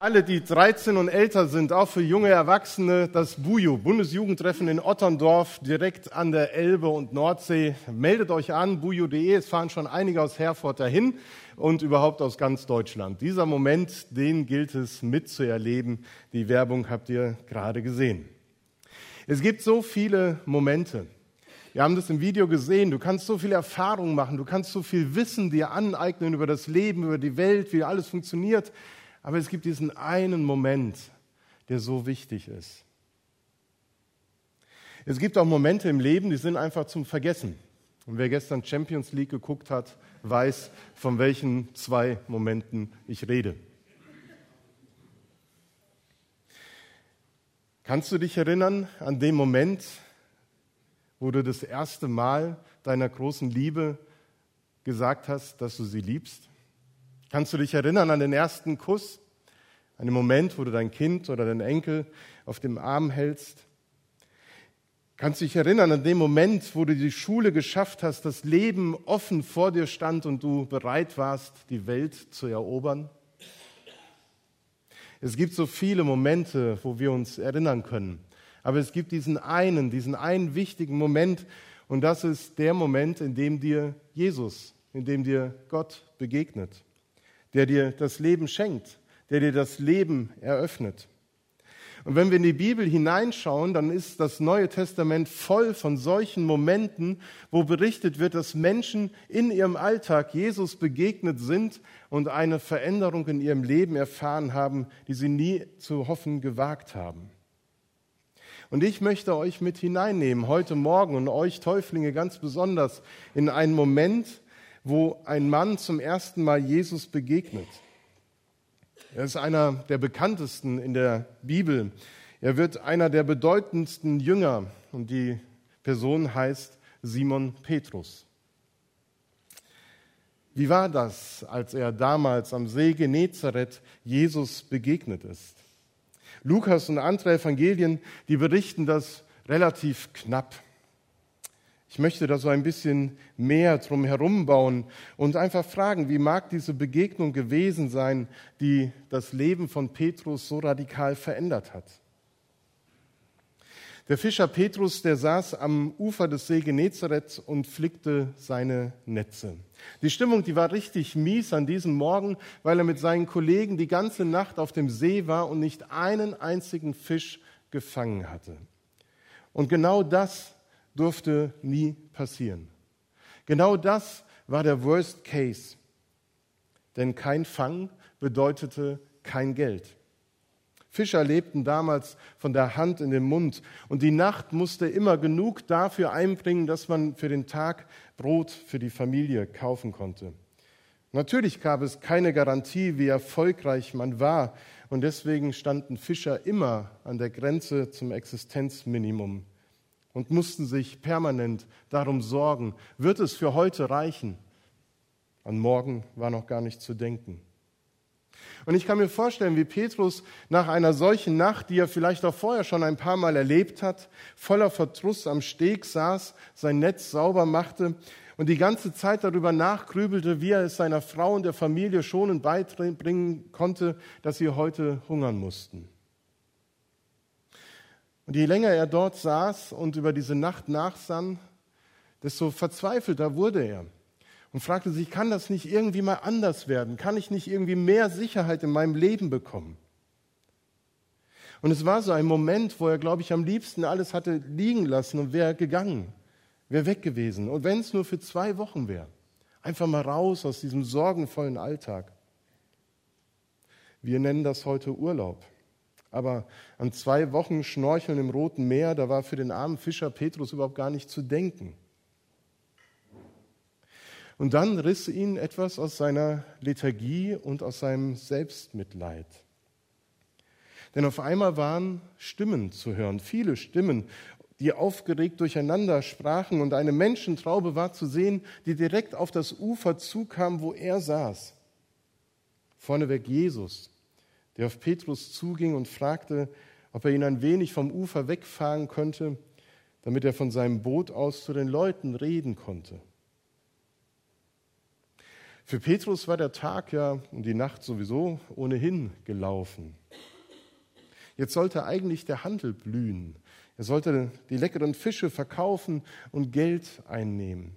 Alle, die 13 und älter sind, auch für junge Erwachsene, das BUJU, Bundesjugendtreffen in Otterndorf, direkt an der Elbe und Nordsee. Meldet euch an, buju.de, es fahren schon einige aus Herford dahin und überhaupt aus ganz Deutschland. Dieser Moment, den gilt es mitzuerleben. Die Werbung habt ihr gerade gesehen. Es gibt so viele Momente. Wir haben das im Video gesehen. Du kannst so viel Erfahrung machen, du kannst so viel Wissen dir aneignen über das Leben, über die Welt, wie alles funktioniert. Aber es gibt diesen einen Moment, der so wichtig ist. Es gibt auch Momente im Leben, die sind einfach zum Vergessen. Und wer gestern Champions League geguckt hat, weiß, von welchen zwei Momenten ich rede. Kannst du dich erinnern an den Moment, wo du das erste Mal deiner großen Liebe gesagt hast, dass du sie liebst? Kannst du dich erinnern an den ersten Kuss? An den Moment, wo du dein Kind oder deinen Enkel auf dem Arm hältst? Kannst du dich erinnern an den Moment, wo du die Schule geschafft hast, das Leben offen vor dir stand und du bereit warst, die Welt zu erobern? Es gibt so viele Momente, wo wir uns erinnern können. Aber es gibt diesen einen, diesen einen wichtigen Moment, und das ist der Moment, in dem dir Jesus, in dem dir Gott begegnet der dir das Leben schenkt, der dir das Leben eröffnet. Und wenn wir in die Bibel hineinschauen, dann ist das Neue Testament voll von solchen Momenten, wo berichtet wird, dass Menschen in ihrem Alltag Jesus begegnet sind und eine Veränderung in ihrem Leben erfahren haben, die sie nie zu hoffen gewagt haben. Und ich möchte euch mit hineinnehmen, heute Morgen und euch Täuflinge ganz besonders, in einen Moment, wo ein Mann zum ersten Mal Jesus begegnet. Er ist einer der bekanntesten in der Bibel. Er wird einer der bedeutendsten Jünger und die Person heißt Simon Petrus. Wie war das, als er damals am See Genezareth Jesus begegnet ist? Lukas und andere Evangelien, die berichten das relativ knapp. Ich möchte da so ein bisschen mehr drum herum bauen und einfach fragen, wie mag diese Begegnung gewesen sein, die das Leben von Petrus so radikal verändert hat. Der Fischer Petrus, der saß am Ufer des See Genezareth und flickte seine Netze. Die Stimmung, die war richtig mies an diesem Morgen, weil er mit seinen Kollegen die ganze Nacht auf dem See war und nicht einen einzigen Fisch gefangen hatte. Und genau das durfte nie passieren. Genau das war der Worst Case. Denn kein Fang bedeutete kein Geld. Fischer lebten damals von der Hand in den Mund und die Nacht musste immer genug dafür einbringen, dass man für den Tag Brot für die Familie kaufen konnte. Natürlich gab es keine Garantie, wie erfolgreich man war und deswegen standen Fischer immer an der Grenze zum Existenzminimum und mussten sich permanent darum sorgen, wird es für heute reichen? An morgen war noch gar nicht zu denken. Und ich kann mir vorstellen, wie Petrus nach einer solchen Nacht, die er vielleicht auch vorher schon ein paar Mal erlebt hat, voller Verdruss am Steg saß, sein Netz sauber machte und die ganze Zeit darüber nachgrübelte, wie er es seiner Frau und der Familie schonend beibringen konnte, dass sie heute hungern mussten. Und je länger er dort saß und über diese Nacht nachsann, desto verzweifelter wurde er und fragte sich, kann das nicht irgendwie mal anders werden? Kann ich nicht irgendwie mehr Sicherheit in meinem Leben bekommen? Und es war so ein Moment, wo er, glaube ich, am liebsten alles hatte liegen lassen und wäre gegangen, wäre weg gewesen. Und wenn es nur für zwei Wochen wäre, einfach mal raus aus diesem sorgenvollen Alltag. Wir nennen das heute Urlaub. Aber an zwei Wochen Schnorcheln im Roten Meer, da war für den armen Fischer Petrus überhaupt gar nicht zu denken. Und dann riss ihn etwas aus seiner Lethargie und aus seinem Selbstmitleid. Denn auf einmal waren Stimmen zu hören, viele Stimmen, die aufgeregt durcheinander sprachen und eine Menschentraube war zu sehen, die direkt auf das Ufer zukam, wo er saß. Vorneweg Jesus, der auf Petrus zuging und fragte, ob er ihn ein wenig vom Ufer wegfahren könnte, damit er von seinem Boot aus zu den Leuten reden konnte. Für Petrus war der Tag ja und die Nacht sowieso ohnehin gelaufen. Jetzt sollte eigentlich der Handel blühen. Er sollte die leckeren Fische verkaufen und Geld einnehmen.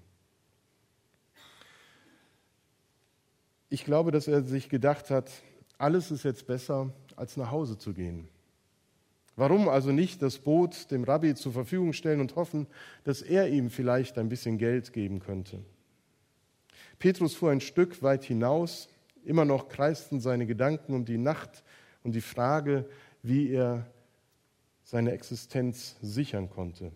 Ich glaube, dass er sich gedacht hat, alles ist jetzt besser, als nach Hause zu gehen. Warum also nicht das Boot dem Rabbi zur Verfügung stellen und hoffen, dass er ihm vielleicht ein bisschen Geld geben könnte? Petrus fuhr ein Stück weit hinaus. Immer noch kreisten seine Gedanken um die Nacht und die Frage, wie er seine Existenz sichern konnte.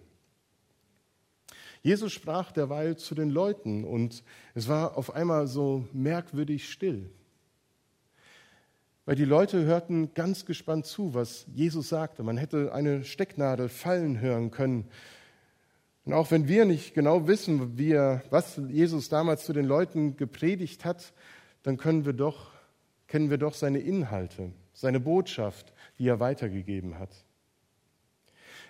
Jesus sprach derweil zu den Leuten und es war auf einmal so merkwürdig still. Weil die Leute hörten ganz gespannt zu, was Jesus sagte. Man hätte eine Stecknadel fallen hören können. Und auch wenn wir nicht genau wissen, wie er, was Jesus damals zu den Leuten gepredigt hat, dann können wir doch, kennen wir doch seine Inhalte, seine Botschaft, die er weitergegeben hat.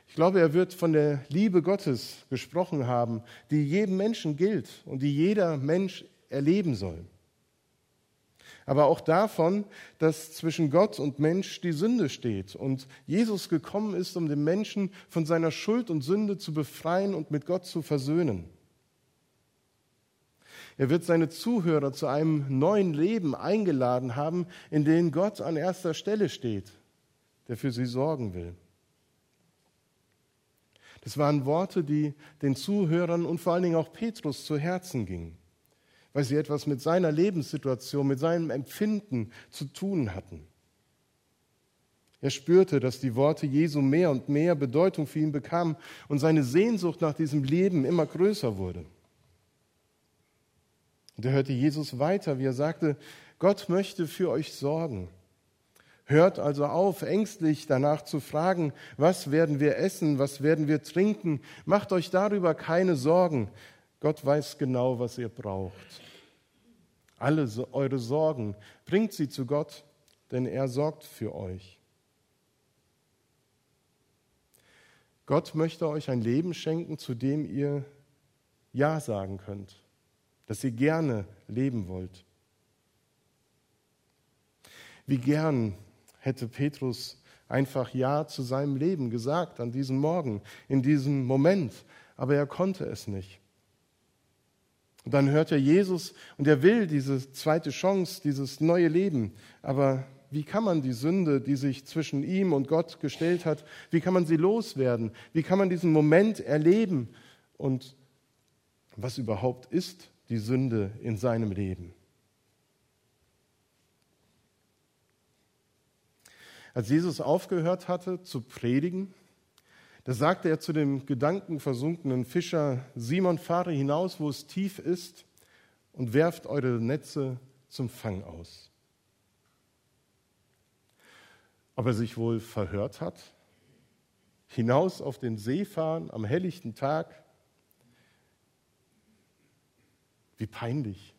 Ich glaube, er wird von der Liebe Gottes gesprochen haben, die jedem Menschen gilt und die jeder Mensch erleben soll aber auch davon, dass zwischen Gott und Mensch die Sünde steht und Jesus gekommen ist, um den Menschen von seiner Schuld und Sünde zu befreien und mit Gott zu versöhnen. Er wird seine Zuhörer zu einem neuen Leben eingeladen haben, in dem Gott an erster Stelle steht, der für sie sorgen will. Das waren Worte, die den Zuhörern und vor allen Dingen auch Petrus zu Herzen gingen weil sie etwas mit seiner Lebenssituation, mit seinem Empfinden zu tun hatten. Er spürte, dass die Worte Jesu mehr und mehr Bedeutung für ihn bekamen und seine Sehnsucht nach diesem Leben immer größer wurde. Und er hörte Jesus weiter, wie er sagte, Gott möchte für euch sorgen. Hört also auf, ängstlich danach zu fragen, was werden wir essen, was werden wir trinken. Macht euch darüber keine Sorgen. Gott weiß genau, was ihr braucht. Alle eure Sorgen, bringt sie zu Gott, denn er sorgt für euch. Gott möchte euch ein Leben schenken, zu dem ihr Ja sagen könnt, dass ihr gerne leben wollt. Wie gern hätte Petrus einfach Ja zu seinem Leben gesagt an diesem Morgen, in diesem Moment, aber er konnte es nicht. Und dann hört er Jesus und er will diese zweite Chance, dieses neue Leben. Aber wie kann man die Sünde, die sich zwischen ihm und Gott gestellt hat, wie kann man sie loswerden? Wie kann man diesen Moment erleben? Und was überhaupt ist die Sünde in seinem Leben? Als Jesus aufgehört hatte zu predigen, da sagte er zu dem gedankenversunkenen Fischer, Simon, fahre hinaus, wo es tief ist, und werft eure Netze zum Fang aus. Ob er sich wohl verhört hat? Hinaus auf den See fahren am helllichten Tag? Wie peinlich.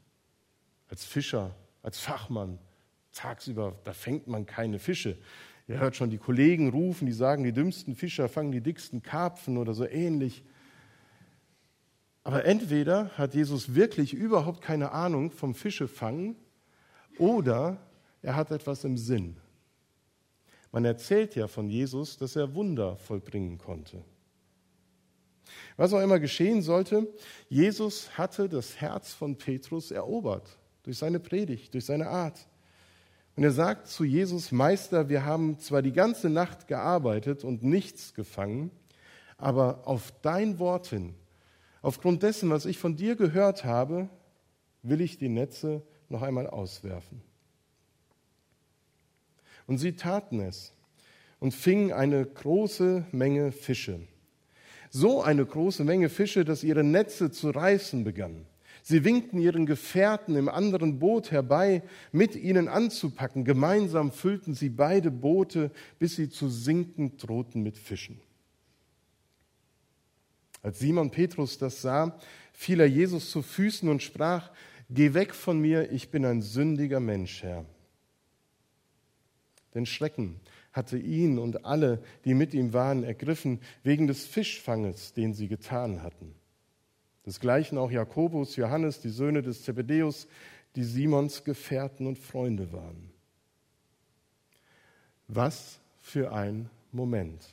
Als Fischer, als Fachmann, tagsüber, da fängt man keine Fische. Ihr hört schon die Kollegen rufen, die sagen, die dümmsten Fischer fangen die dicksten Karpfen oder so ähnlich. Aber entweder hat Jesus wirklich überhaupt keine Ahnung vom Fischefangen oder er hat etwas im Sinn. Man erzählt ja von Jesus, dass er Wunder vollbringen konnte. Was auch immer geschehen sollte, Jesus hatte das Herz von Petrus erobert durch seine Predigt, durch seine Art. Und er sagt zu Jesus, Meister, wir haben zwar die ganze Nacht gearbeitet und nichts gefangen, aber auf dein Wort hin, aufgrund dessen, was ich von dir gehört habe, will ich die Netze noch einmal auswerfen. Und sie taten es und fingen eine große Menge Fische. So eine große Menge Fische, dass ihre Netze zu reißen begannen. Sie winkten ihren Gefährten im anderen Boot herbei, mit ihnen anzupacken. Gemeinsam füllten sie beide Boote, bis sie zu sinken drohten mit Fischen. Als Simon Petrus das sah, fiel er Jesus zu Füßen und sprach, Geh weg von mir, ich bin ein sündiger Mensch, Herr. Denn Schrecken hatte ihn und alle, die mit ihm waren, ergriffen, wegen des Fischfanges, den sie getan hatten. Desgleichen auch Jakobus, Johannes, die Söhne des Zebedeus, die Simons Gefährten und Freunde waren. Was für ein Moment.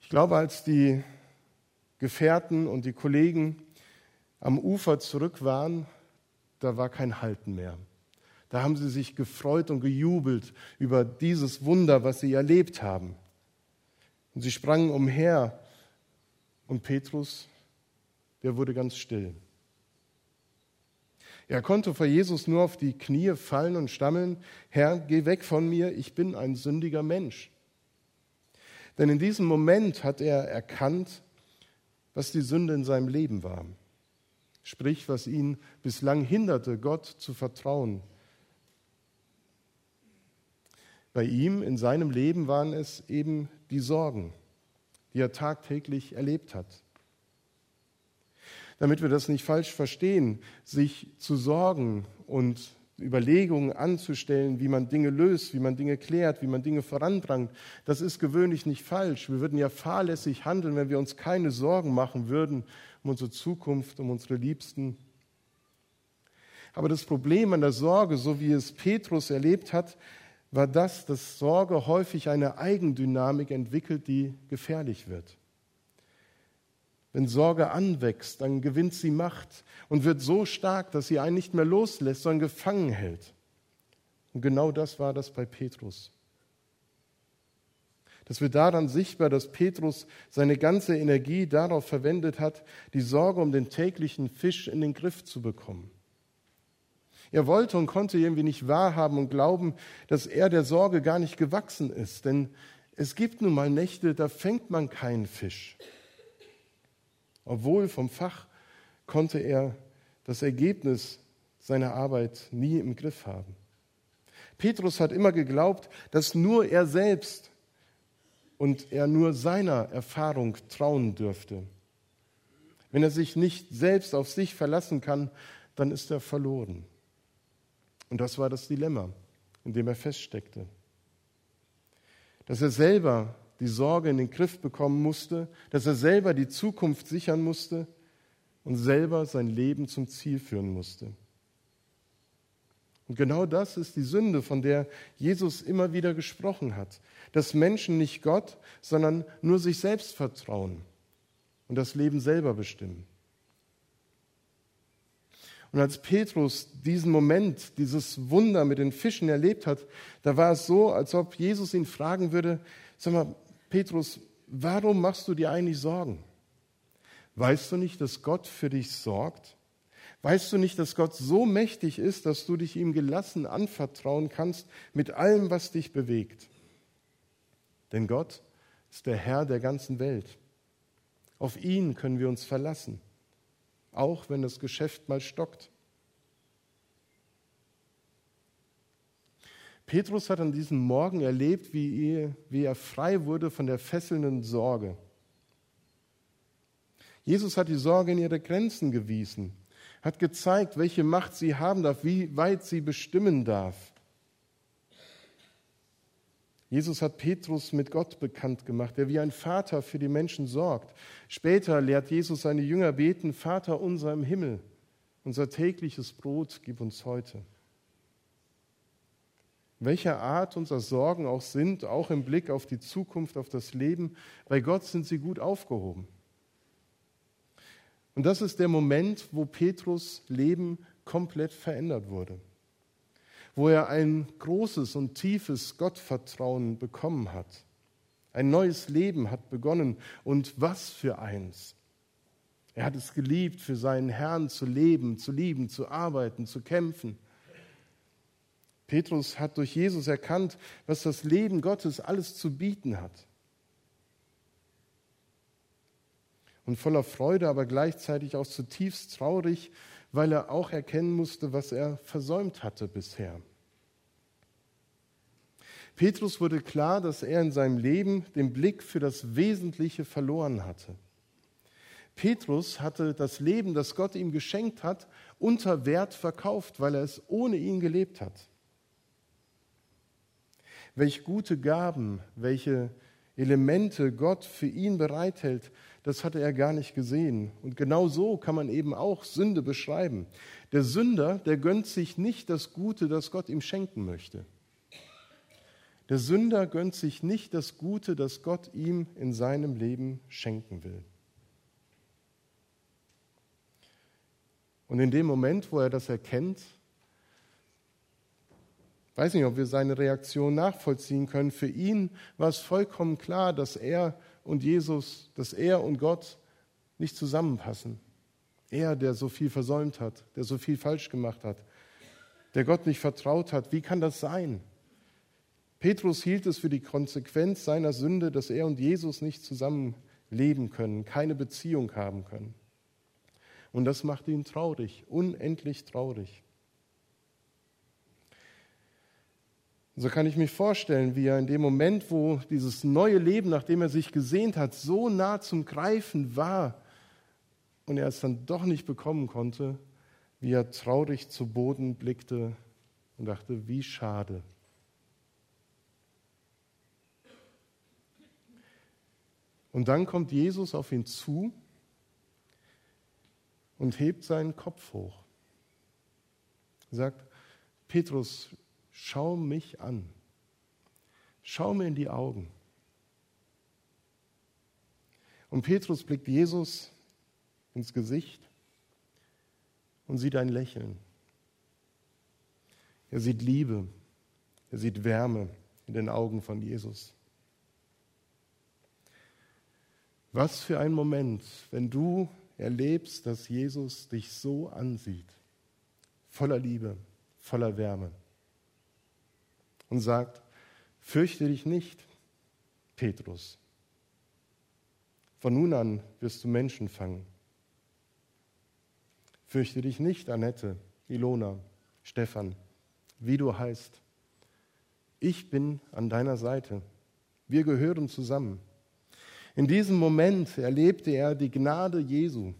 Ich glaube, als die Gefährten und die Kollegen am Ufer zurück waren, da war kein Halten mehr. Da haben sie sich gefreut und gejubelt über dieses Wunder, was sie erlebt haben. Und sie sprangen umher und Petrus, der wurde ganz still. Er konnte vor Jesus nur auf die Knie fallen und stammeln, Herr, geh weg von mir, ich bin ein sündiger Mensch. Denn in diesem Moment hat er erkannt, was die Sünde in seinem Leben war. Sprich, was ihn bislang hinderte, Gott zu vertrauen. Bei ihm in seinem Leben waren es eben die Sorgen, die er tagtäglich erlebt hat. Damit wir das nicht falsch verstehen, sich zu sorgen und Überlegungen anzustellen, wie man Dinge löst, wie man Dinge klärt, wie man Dinge voranbringt, das ist gewöhnlich nicht falsch. Wir würden ja fahrlässig handeln, wenn wir uns keine Sorgen machen würden um unsere Zukunft, um unsere Liebsten. Aber das Problem an der Sorge, so wie es Petrus erlebt hat, war das, dass Sorge häufig eine Eigendynamik entwickelt, die gefährlich wird. Wenn Sorge anwächst, dann gewinnt sie Macht und wird so stark, dass sie einen nicht mehr loslässt, sondern gefangen hält. Und genau das war das bei Petrus. Das wird daran sichtbar, dass Petrus seine ganze Energie darauf verwendet hat, die Sorge um den täglichen Fisch in den Griff zu bekommen. Er wollte und konnte irgendwie nicht wahrhaben und glauben, dass er der Sorge gar nicht gewachsen ist. Denn es gibt nun mal Nächte, da fängt man keinen Fisch. Obwohl vom Fach konnte er das Ergebnis seiner Arbeit nie im Griff haben. Petrus hat immer geglaubt, dass nur er selbst und er nur seiner Erfahrung trauen dürfte. Wenn er sich nicht selbst auf sich verlassen kann, dann ist er verloren. Und das war das Dilemma, in dem er feststeckte. Dass er selber die Sorge in den Griff bekommen musste, dass er selber die Zukunft sichern musste und selber sein Leben zum Ziel führen musste. Und genau das ist die Sünde, von der Jesus immer wieder gesprochen hat, dass Menschen nicht Gott, sondern nur sich selbst vertrauen und das Leben selber bestimmen. Und als Petrus diesen Moment, dieses Wunder mit den Fischen erlebt hat, da war es so, als ob Jesus ihn fragen würde, sag mal, Petrus, warum machst du dir eigentlich Sorgen? Weißt du nicht, dass Gott für dich sorgt? Weißt du nicht, dass Gott so mächtig ist, dass du dich ihm gelassen anvertrauen kannst mit allem, was dich bewegt? Denn Gott ist der Herr der ganzen Welt. Auf ihn können wir uns verlassen auch wenn das Geschäft mal stockt. Petrus hat an diesem Morgen erlebt, wie er, frei wurde von der fesselnden Sorge. Jesus hat die Sorge in ihre Grenzen gewiesen, hat gezeigt, welche Macht sie haben darf, wie weit sie bestimmen darf. Jesus hat Petrus mit Gott bekannt gemacht, der wie ein Vater für die Menschen sorgt. Später lehrt Jesus seine Jünger beten, Vater unser im Himmel, unser tägliches Brot gib uns heute. Welcher Art unser Sorgen auch sind, auch im Blick auf die Zukunft, auf das Leben, bei Gott sind sie gut aufgehoben. Und das ist der Moment, wo Petrus Leben komplett verändert wurde wo er ein großes und tiefes Gottvertrauen bekommen hat. Ein neues Leben hat begonnen und was für eins. Er hat es geliebt, für seinen Herrn zu leben, zu lieben, zu arbeiten, zu kämpfen. Petrus hat durch Jesus erkannt, was das Leben Gottes alles zu bieten hat. Und voller Freude, aber gleichzeitig auch zutiefst traurig, weil er auch erkennen musste, was er versäumt hatte bisher. Petrus wurde klar, dass er in seinem Leben den Blick für das Wesentliche verloren hatte. Petrus hatte das Leben, das Gott ihm geschenkt hat, unter Wert verkauft, weil er es ohne ihn gelebt hat. Welch gute Gaben, welche Elemente Gott für ihn bereithält, das hatte er gar nicht gesehen. Und genau so kann man eben auch Sünde beschreiben. Der Sünder, der gönnt sich nicht das Gute, das Gott ihm schenken möchte. Der Sünder gönnt sich nicht das Gute, das Gott ihm in seinem Leben schenken will. Und in dem Moment, wo er das erkennt, weiß nicht, ob wir seine Reaktion nachvollziehen können. Für ihn war es vollkommen klar, dass er und Jesus, dass er und Gott nicht zusammenpassen. Er, der so viel versäumt hat, der so viel falsch gemacht hat, der Gott nicht vertraut hat. Wie kann das sein? Petrus hielt es für die Konsequenz seiner Sünde, dass er und Jesus nicht zusammen leben können, keine Beziehung haben können. Und das macht ihn traurig, unendlich traurig. So kann ich mich vorstellen, wie er in dem Moment, wo dieses neue Leben, nachdem er sich gesehnt hat, so nah zum Greifen war und er es dann doch nicht bekommen konnte, wie er traurig zu Boden blickte und dachte, wie schade. Und dann kommt Jesus auf ihn zu und hebt seinen Kopf hoch. Er sagt, Petrus, schau mich an. Schau mir in die Augen. Und Petrus blickt Jesus ins Gesicht und sieht ein Lächeln. Er sieht Liebe, er sieht Wärme in den Augen von Jesus. Was für ein Moment, wenn du erlebst, dass Jesus dich so ansieht, voller Liebe, voller Wärme und sagt, fürchte dich nicht, Petrus. Von nun an wirst du Menschen fangen. Fürchte dich nicht, Annette, Ilona, Stefan, wie du heißt. Ich bin an deiner Seite. Wir gehören zusammen. In diesem Moment erlebte er die Gnade Jesu.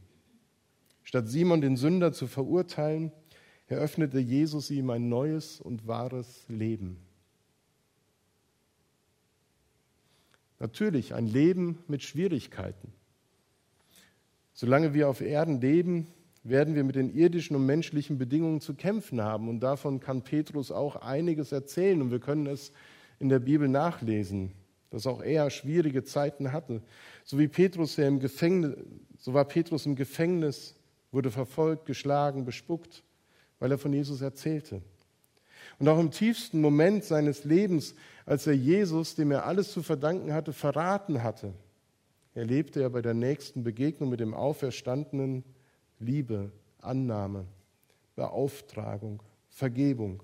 Statt Simon den Sünder zu verurteilen, eröffnete Jesus ihm ein neues und wahres Leben. Natürlich ein Leben mit Schwierigkeiten. Solange wir auf Erden leben, werden wir mit den irdischen und menschlichen Bedingungen zu kämpfen haben. Und davon kann Petrus auch einiges erzählen. Und wir können es in der Bibel nachlesen dass auch er schwierige Zeiten hatte. So wie Petrus der im Gefängnis, so war Petrus im Gefängnis, wurde verfolgt, geschlagen, bespuckt, weil er von Jesus erzählte. Und auch im tiefsten Moment seines Lebens, als er Jesus, dem er alles zu verdanken hatte, verraten hatte, erlebte er bei der nächsten Begegnung mit dem Auferstandenen Liebe, Annahme, Beauftragung, Vergebung.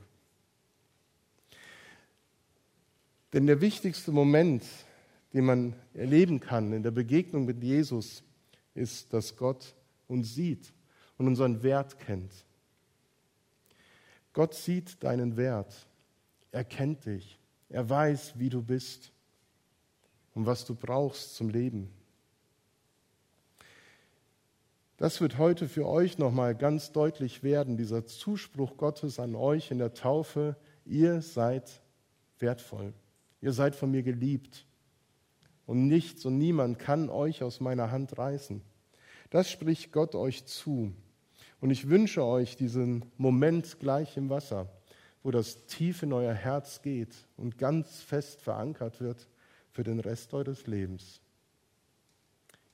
Denn der wichtigste Moment, den man erleben kann in der Begegnung mit Jesus, ist, dass Gott uns sieht und unseren Wert kennt. Gott sieht deinen Wert, er kennt dich, er weiß, wie du bist und was du brauchst zum Leben. Das wird heute für euch nochmal ganz deutlich werden, dieser Zuspruch Gottes an euch in der Taufe, ihr seid wertvoll. Ihr seid von mir geliebt und nichts und niemand kann euch aus meiner Hand reißen. Das spricht Gott euch zu. Und ich wünsche euch diesen Moment gleich im Wasser, wo das tief in euer Herz geht und ganz fest verankert wird für den Rest eures Lebens.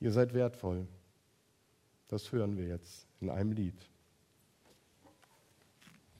Ihr seid wertvoll. Das hören wir jetzt in einem Lied.